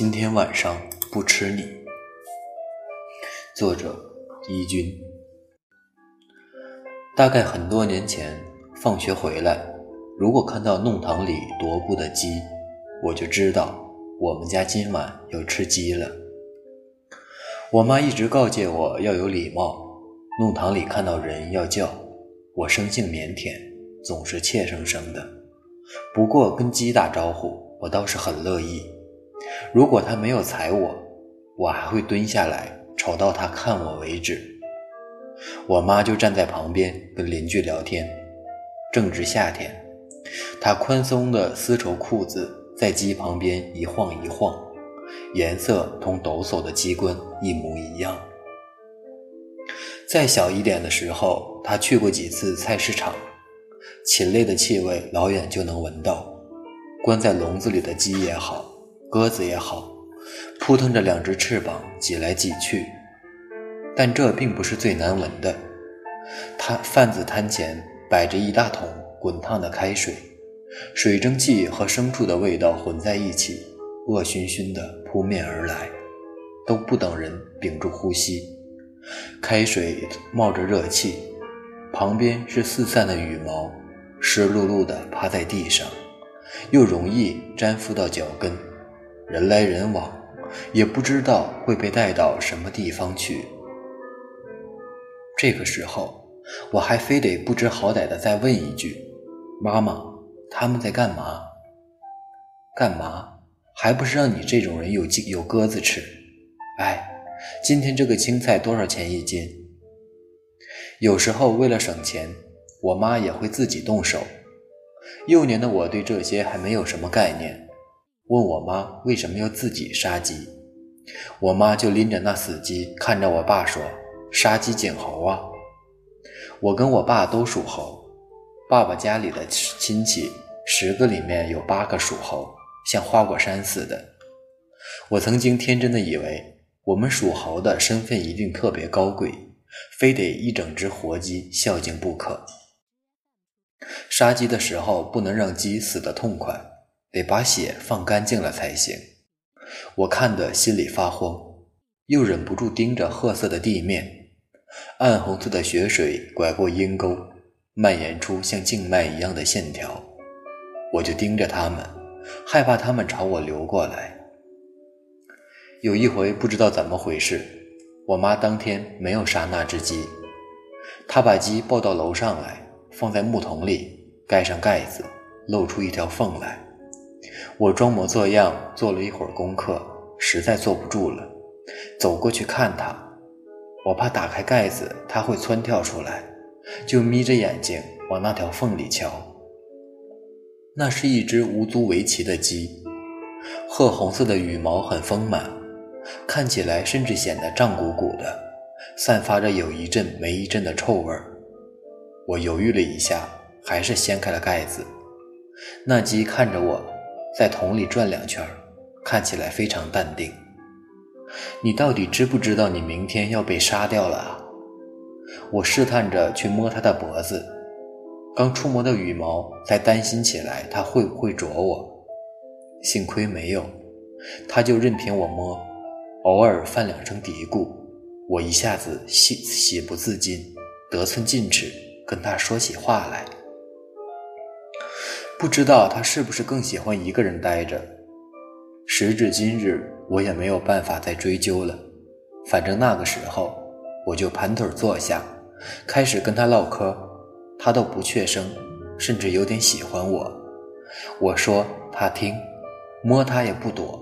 今天晚上不吃你。作者：一军。大概很多年前，放学回来，如果看到弄堂里踱步的鸡，我就知道我们家今晚要吃鸡了。我妈一直告诫我要有礼貌，弄堂里看到人要叫。我生性腼腆，总是怯生生的。不过跟鸡打招呼，我倒是很乐意。如果他没有踩我，我还会蹲下来，瞅到他看我为止。我妈就站在旁边跟邻居聊天。正值夏天，她宽松的丝绸裤子在鸡旁边一晃一晃，颜色同抖擞的鸡冠一模一样。再小一点的时候，她去过几次菜市场，禽类的气味老远就能闻到。关在笼子里的鸡也好。鸽子也好，扑腾着两只翅膀挤来挤去，但这并不是最难闻的。摊贩子摊前摆着一大桶滚烫的开水，水蒸气和牲畜的味道混在一起，恶熏熏的扑面而来，都不等人屏住呼吸。开水冒着热气，旁边是四散的羽毛，湿漉漉的趴在地上，又容易粘附到脚跟。人来人往，也不知道会被带到什么地方去。这个时候，我还非得不知好歹的再问一句：“妈妈，他们在干嘛？干嘛？还不是让你这种人有鸡有鸽子吃？哎，今天这个青菜多少钱一斤？”有时候为了省钱，我妈也会自己动手。幼年的我对这些还没有什么概念。问我妈为什么要自己杀鸡，我妈就拎着那死鸡，看着我爸说：“杀鸡儆猴啊！”我跟我爸都属猴，爸爸家里的亲戚十个里面有八个属猴，像花果山似的。我曾经天真的以为我们属猴的身份一定特别高贵，非得一整只活鸡孝敬不可。杀鸡的时候不能让鸡死得痛快。得把血放干净了才行。我看得心里发慌，又忍不住盯着褐色的地面，暗红色的血水拐过阴沟，蔓延出像静脉一样的线条。我就盯着他们，害怕他们朝我流过来。有一回不知道怎么回事，我妈当天没有杀那只鸡，她把鸡抱到楼上来，放在木桶里，盖上盖子，露出一条缝来。我装模作样做了一会儿功课，实在坐不住了，走过去看他。我怕打开盖子他会窜跳出来，就眯着眼睛往那条缝里瞧。那是一只无足为奇的鸡，褐红色的羽毛很丰满，看起来甚至显得胀鼓鼓的，散发着有一阵没一阵的臭味儿。我犹豫了一下，还是掀开了盖子。那鸡看着我。在桶里转两圈，看起来非常淡定。你到底知不知道你明天要被杀掉了啊？我试探着去摸它的脖子，刚触摸到羽毛，才担心起来它会不会啄我。幸亏没有，它就任凭我摸，偶尔犯两声嘀咕，我一下子喜喜不自禁，得寸进尺，跟它说起话来。不知道他是不是更喜欢一个人待着。时至今日，我也没有办法再追究了。反正那个时候，我就盘腿坐下，开始跟他唠嗑，他都不怯声，甚至有点喜欢我。我说他听，摸他也不躲，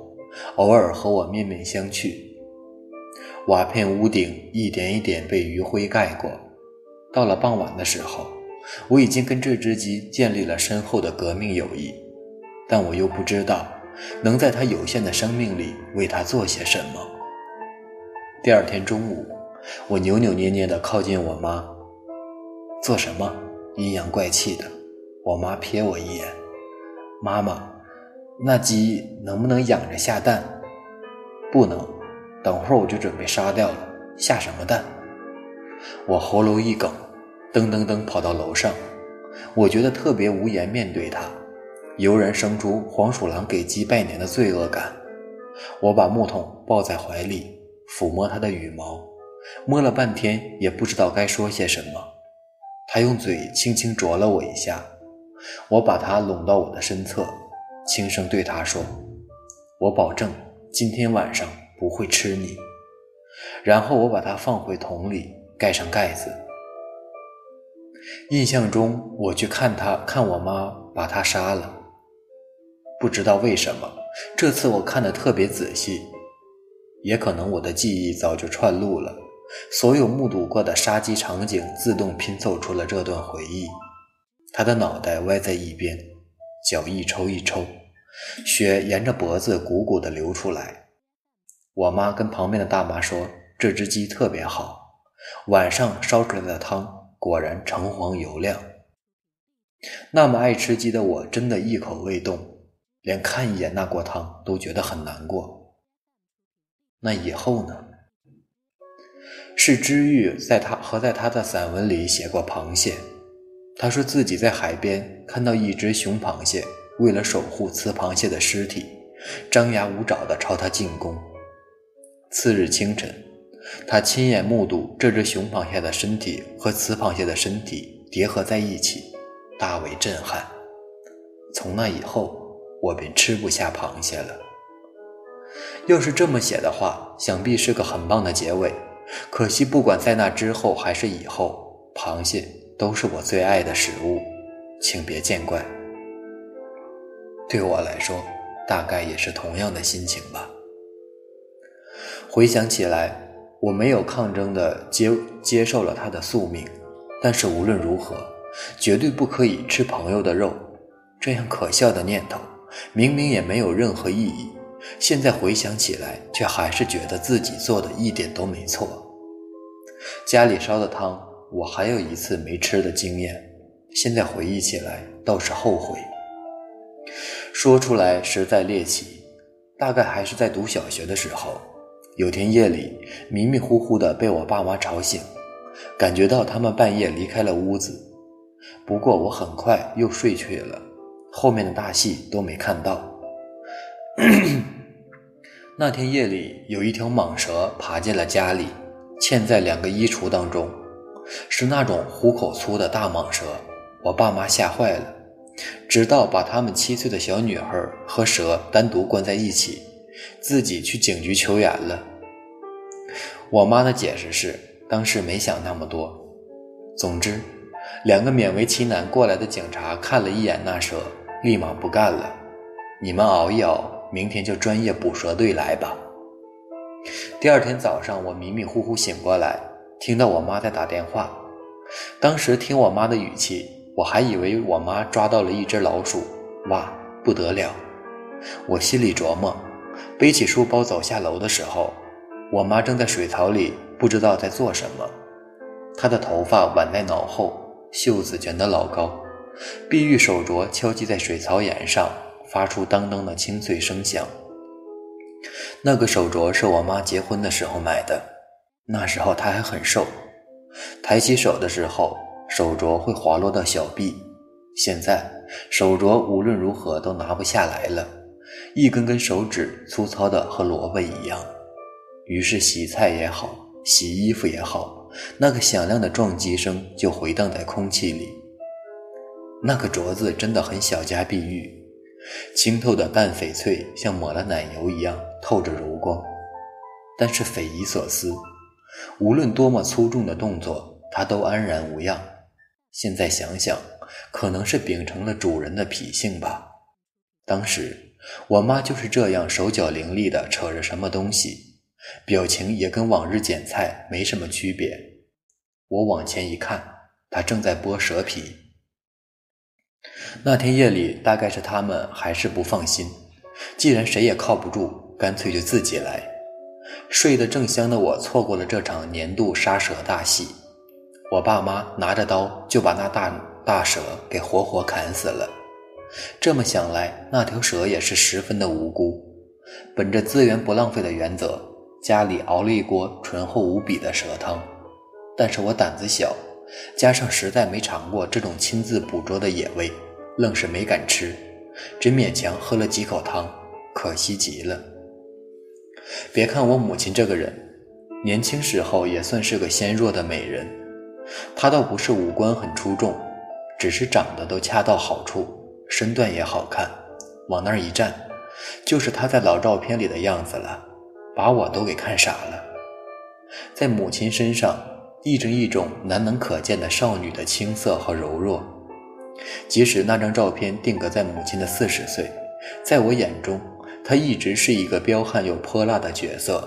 偶尔和我面面相觑。瓦片屋顶一点一点被余晖盖过，到了傍晚的时候。我已经跟这只鸡建立了深厚的革命友谊，但我又不知道能在它有限的生命里为它做些什么。第二天中午，我扭扭捏捏地靠近我妈，做什么？阴阳怪气的。我妈瞥我一眼，妈妈，那鸡能不能养着下蛋？不能，等会儿我就准备杀掉了，下什么蛋？我喉咙一梗。噔噔噔跑到楼上，我觉得特别无颜面对他，油然生出黄鼠狼给鸡拜年的罪恶感。我把木桶抱在怀里，抚摸它的羽毛，摸了半天也不知道该说些什么。他用嘴轻轻啄了我一下，我把它拢到我的身侧，轻声对他说：“我保证今天晚上不会吃你。”然后我把它放回桶里，盖上盖子。印象中，我去看他，看我妈把他杀了。不知道为什么，这次我看得特别仔细，也可能我的记忆早就串路了，所有目睹过的杀鸡场景自动拼凑出了这段回忆。他的脑袋歪在一边，脚一抽一抽，血沿着脖子鼓鼓地流出来。我妈跟旁边的大妈说：“这只鸡特别好，晚上烧出来的汤果然橙黄油亮。”那么爱吃鸡的我，真的一口未动，连看一眼那锅汤都觉得很难过。那以后呢？是知玉在他和在他的散文里写过螃蟹，他说自己在海边看到一只雄螃蟹，为了守护雌螃蟹的尸体，张牙舞爪地朝他进攻。次日清晨，他亲眼目睹这只雄螃蟹的身体和雌螃蟹的身体叠合在一起，大为震撼。从那以后，我便吃不下螃蟹了。要是这么写的话，想必是个很棒的结尾。可惜，不管在那之后还是以后，螃蟹都是我最爱的食物，请别见怪。对我来说，大概也是同样的心情吧。回想起来，我没有抗争的接接受了他的宿命，但是无论如何，绝对不可以吃朋友的肉。这样可笑的念头，明明也没有任何意义，现在回想起来，却还是觉得自己做的一点都没错。家里烧的汤，我还有一次没吃的经验，现在回忆起来倒是后悔。说出来实在猎奇，大概还是在读小学的时候。有天夜里，迷迷糊糊的被我爸妈吵醒，感觉到他们半夜离开了屋子。不过我很快又睡去了，后面的大戏都没看到。那天夜里，有一条蟒蛇爬进了家里，嵌在两个衣橱当中，是那种虎口粗的大蟒蛇。我爸妈吓坏了，直到把他们七岁的小女孩和蛇单独关在一起。自己去警局求援了。我妈的解释是，当时没想那么多。总之，两个勉为其难过来的警察看了一眼那蛇，立马不干了：“你们熬一熬，明天就专业捕蛇队来吧。”第二天早上，我迷迷糊糊醒过来，听到我妈在打电话。当时听我妈的语气，我还以为我妈抓到了一只老鼠，哇，不得了！我心里琢磨。背起书包走下楼的时候，我妈正在水槽里，不知道在做什么。她的头发挽在脑后，袖子卷得老高，碧玉手镯敲击在水槽沿上，发出当当的清脆声响。那个手镯是我妈结婚的时候买的，那时候她还很瘦，抬起手的时候，手镯会滑落到小臂。现在手镯无论如何都拿不下来了。一根根手指粗糙的和萝卜一样，于是洗菜也好，洗衣服也好，那个响亮的撞击声就回荡在空气里。那个镯子真的很小家碧玉，清透的淡翡翠像抹了奶油一样透着柔光。但是匪夷所思，无论多么粗重的动作，它都安然无恙。现在想想，可能是秉承了主人的脾性吧。当时。我妈就是这样手脚伶俐的扯着什么东西，表情也跟往日捡菜没什么区别。我往前一看，她正在剥蛇皮。那天夜里，大概是他们还是不放心，既然谁也靠不住，干脆就自己来。睡得正香的我，错过了这场年度杀蛇大戏。我爸妈拿着刀就把那大大蛇给活活砍死了。这么想来，那条蛇也是十分的无辜。本着资源不浪费的原则，家里熬了一锅醇厚无比的蛇汤。但是我胆子小，加上实在没尝过这种亲自捕捉的野味，愣是没敢吃，只勉强喝了几口汤，可惜极了。别看我母亲这个人，年轻时候也算是个纤弱的美人。她倒不是五官很出众，只是长得都恰到好处，身段也好看。往那儿一站，就是她在老照片里的样子了，把我都给看傻了。在母亲身上，溢着一种难能可见的少女的青涩和柔弱。即使那张照片定格在母亲的四十岁，在我眼中。她一直是一个彪悍又泼辣的角色。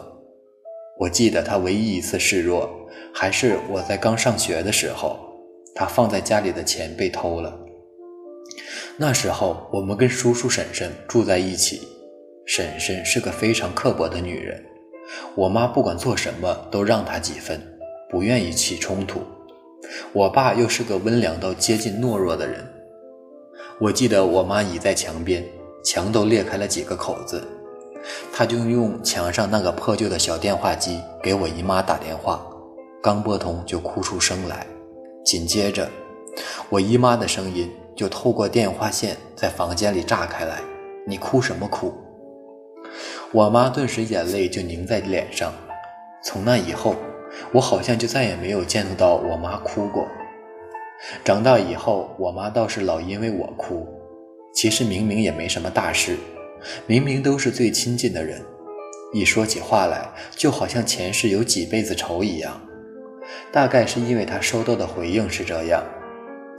我记得她唯一一次示弱，还是我在刚上学的时候，她放在家里的钱被偷了。那时候我们跟叔叔婶婶住在一起，婶婶是个非常刻薄的女人，我妈不管做什么都让她几分，不愿意起冲突。我爸又是个温良到接近懦弱的人。我记得我妈倚在墙边。墙都裂开了几个口子，她就用墙上那个破旧的小电话机给我姨妈打电话，刚拨通就哭出声来，紧接着，我姨妈的声音就透过电话线在房间里炸开来：“你哭什么哭？”我妈顿时眼泪就凝在脸上。从那以后，我好像就再也没有见到我妈哭过。长大以后，我妈倒是老因为我哭。其实明明也没什么大事，明明都是最亲近的人，一说起话来就好像前世有几辈子仇一样。大概是因为他收到的回应是这样，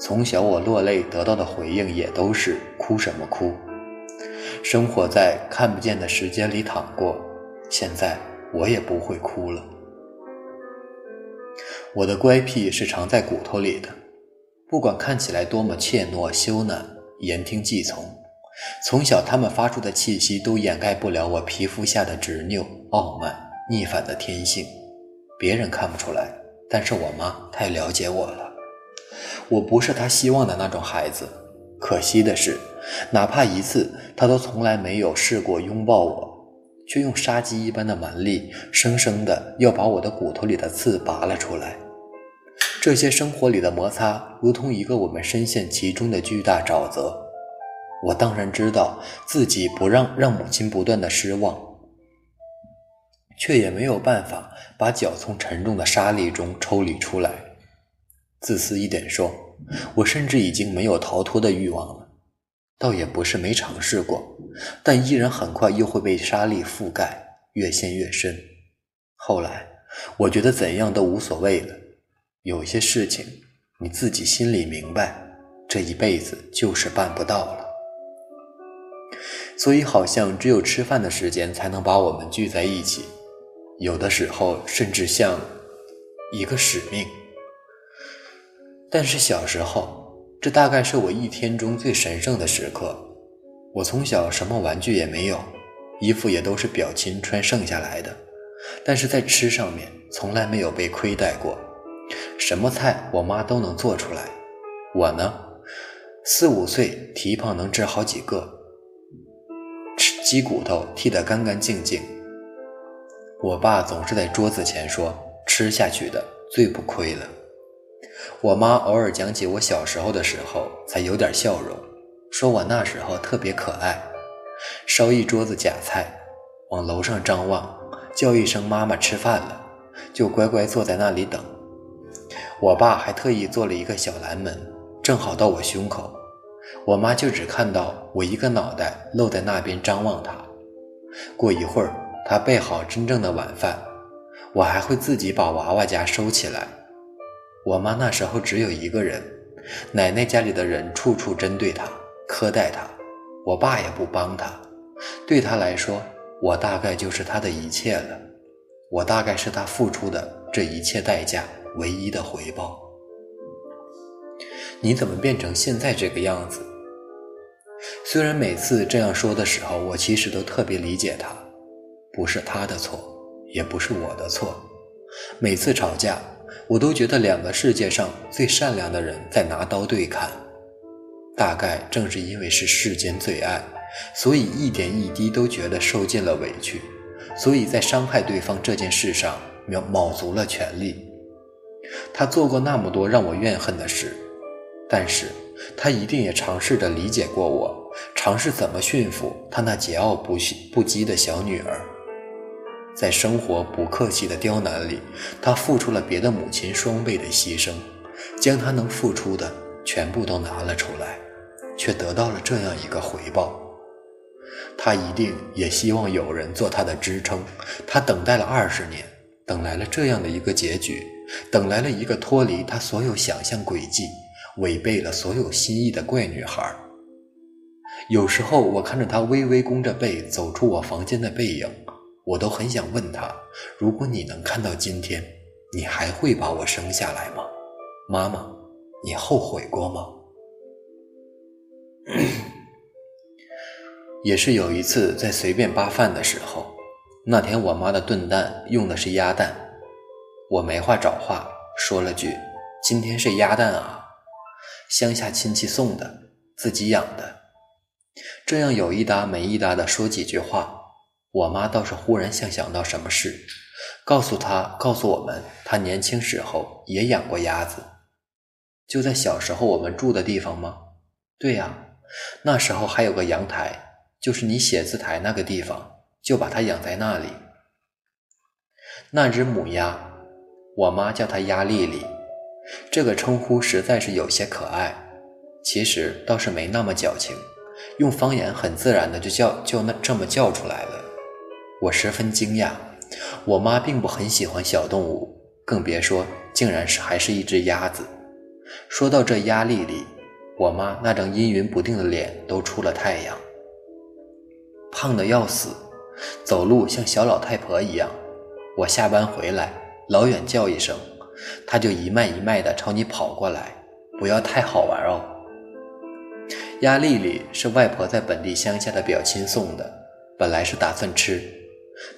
从小我落泪得到的回应也都是哭什么哭。生活在看不见的时间里躺过，现在我也不会哭了。我的乖僻是藏在骨头里的，不管看起来多么怯懦羞赧。言听计从，从小他们发出的气息都掩盖不了我皮肤下的执拗、傲慢、逆反的天性。别人看不出来，但是我妈太了解我了。我不是他希望的那种孩子。可惜的是，哪怕一次，他都从来没有试过拥抱我，却用杀鸡一般的蛮力，生生的要把我的骨头里的刺拔了出来。这些生活里的摩擦，如同一个我们深陷其中的巨大沼泽。我当然知道自己不让让母亲不断的失望，却也没有办法把脚从沉重的沙砾中抽离出来。自私一点说，我甚至已经没有逃脱的欲望了。倒也不是没尝试过，但依然很快又会被沙砾覆盖，越陷越深。后来，我觉得怎样都无所谓了。有些事情你自己心里明白，这一辈子就是办不到了。所以好像只有吃饭的时间才能把我们聚在一起，有的时候甚至像一个使命。但是小时候，这大概是我一天中最神圣的时刻。我从小什么玩具也没有，衣服也都是表亲穿剩下来的，但是在吃上面从来没有被亏待过。什么菜我妈都能做出来，我呢，四五岁蹄膀能治好几个，吃鸡骨头剔得干干净净。我爸总是在桌子前说：“吃下去的最不亏了。”我妈偶尔讲起我小时候的时候，才有点笑容，说我那时候特别可爱，烧一桌子假菜，往楼上张望，叫一声“妈妈吃饭了”，就乖乖坐在那里等。我爸还特意做了一个小蓝门，正好到我胸口，我妈就只看到我一个脑袋露在那边张望他。过一会儿，他备好真正的晚饭，我还会自己把娃娃家收起来。我妈那时候只有一个人，奶奶家里的人处处针对她、苛待她，我爸也不帮她。对她来说，我大概就是她的一切了，我大概是她付出的这一切代价。唯一的回报。你怎么变成现在这个样子？虽然每次这样说的时候，我其实都特别理解他，不是他的错，也不是我的错。每次吵架，我都觉得两个世界上最善良的人在拿刀对砍。大概正是因为是世间最爱，所以一点一滴都觉得受尽了委屈，所以在伤害对方这件事上卯卯足了全力。他做过那么多让我怨恨的事，但是他一定也尝试着理解过我，尝试怎么驯服他那桀骜不驯不羁的小女儿。在生活不客气的刁难里，他付出了别的母亲双倍的牺牲，将他能付出的全部都拿了出来，却得到了这样一个回报。他一定也希望有人做他的支撑。他等待了二十年，等来了这样的一个结局，等来了一个脱离他所有想象轨迹、违背了所有心意的怪女孩。有时候，我看着他微微弓着背走出我房间的背影。我都很想问他：如果你能看到今天，你还会把我生下来吗？妈妈，你后悔过吗？也是有一次在随便扒饭的时候，那天我妈的炖蛋用的是鸭蛋，我没话找话说了句：“今天是鸭蛋啊，乡下亲戚送的，自己养的。”这样有一搭没一搭的说几句话。我妈倒是忽然像想到什么事，告诉她，告诉我们，她年轻时候也养过鸭子，就在小时候我们住的地方吗？对呀，那时候还有个阳台，就是你写字台那个地方，就把它养在那里。那只母鸭，我妈叫它鸭丽丽，这个称呼实在是有些可爱，其实倒是没那么矫情，用方言很自然的就叫就那这么叫出来了。我十分惊讶，我妈并不很喜欢小动物，更别说竟然是还是一只鸭子。说到这鸭丽丽，我妈那张阴云不定的脸都出了太阳，胖的要死，走路像小老太婆一样。我下班回来，老远叫一声，她就一迈一迈地朝你跑过来，不要太好玩哦。鸭丽丽是外婆在本地乡下的表亲送的，本来是打算吃。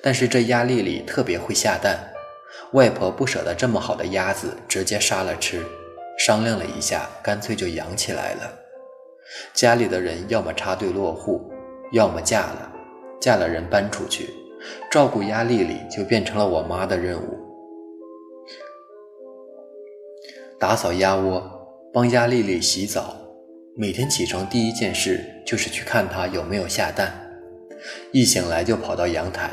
但是这鸭丽丽特别会下蛋，外婆不舍得这么好的鸭子直接杀了吃，商量了一下，干脆就养起来了。家里的人要么插队落户，要么嫁了，嫁了人搬出去，照顾鸭丽丽就变成了我妈的任务。打扫鸭窝，帮鸭丽丽洗澡，每天起床第一件事就是去看她有没有下蛋，一醒来就跑到阳台。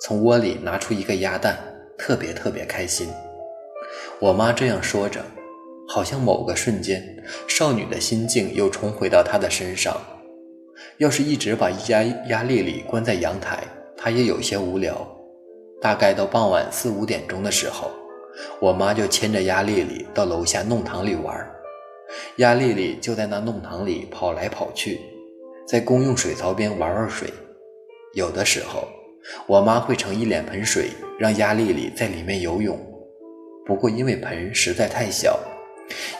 从窝里拿出一个鸭蛋，特别特别开心。我妈这样说着，好像某个瞬间，少女的心境又重回到她的身上。要是一直把鸭鸭丽丽关在阳台，她也有些无聊。大概到傍晚四五点钟的时候，我妈就牵着鸭丽丽到楼下弄堂里玩。鸭丽丽就在那弄堂里跑来跑去，在公用水槽边玩玩水，有的时候。我妈会盛一脸盆水，让鸭丽丽在里面游泳。不过因为盆实在太小，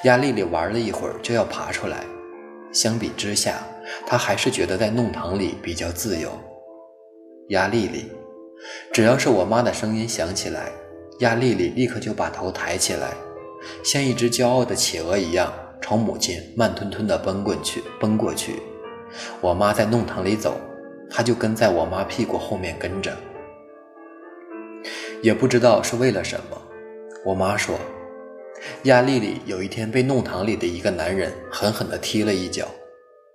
鸭丽丽玩了一会儿就要爬出来。相比之下，她还是觉得在弄堂里比较自由。鸭丽丽，只要是我妈的声音响起来，鸭丽丽立刻就把头抬起来，像一只骄傲的企鹅一样，朝母亲慢吞吞地奔过去。奔过去，我妈在弄堂里走。他就跟在我妈屁股后面跟着，也不知道是为了什么。我妈说，鸭丽丽有一天被弄堂里的一个男人狠狠地踢了一脚，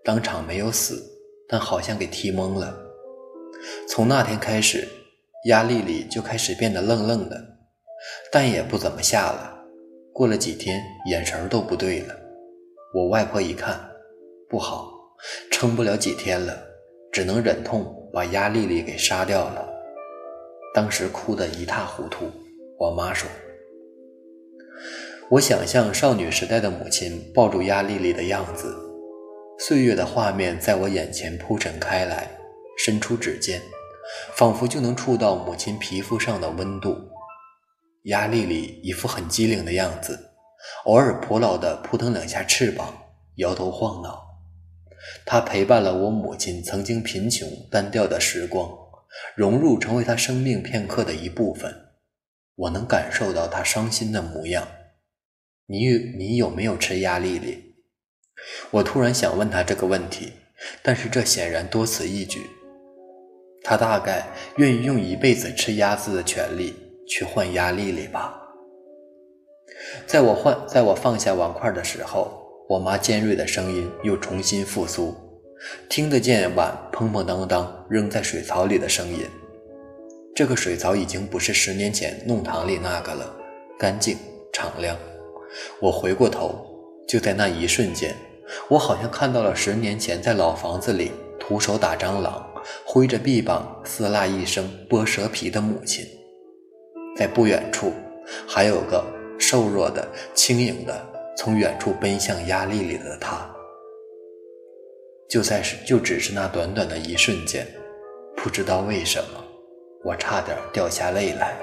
当场没有死，但好像给踢懵了。从那天开始，鸭丽丽就开始变得愣愣的，蛋也不怎么下了。过了几天，眼神都不对了。我外婆一看，不好，撑不了几天了。只能忍痛把鸭丽丽给杀掉了，当时哭得一塌糊涂。我妈说：“我想象少女时代的母亲抱住鸭丽丽的样子，岁月的画面在我眼前铺陈开来，伸出指尖，仿佛就能触到母亲皮肤上的温度。鸭丽丽一副很机灵的样子，偶尔捕老的扑腾两下翅膀，摇头晃脑。”他陪伴了我母亲曾经贫穷单调的时光，融入成为她生命片刻的一部分。我能感受到她伤心的模样。你你有没有吃鸭丽丽？我突然想问他这个问题，但是这显然多此一举。他大概愿意用一辈子吃鸭子的权利去换鸭丽丽吧。在我换在我放下碗筷的时候。我妈尖锐的声音又重新复苏，听得见碗砰砰当当扔在水槽里的声音。这个水槽已经不是十年前弄堂里那个了，干净敞亮。我回过头，就在那一瞬间，我好像看到了十年前在老房子里徒手打蟑螂、挥着臂膀撕拉一声剥蛇皮的母亲。在不远处，还有个瘦弱的、轻盈的，从远处奔向压力里的他。就在是，就只是那短短的一瞬间，不知道为什么，我差点掉下泪来。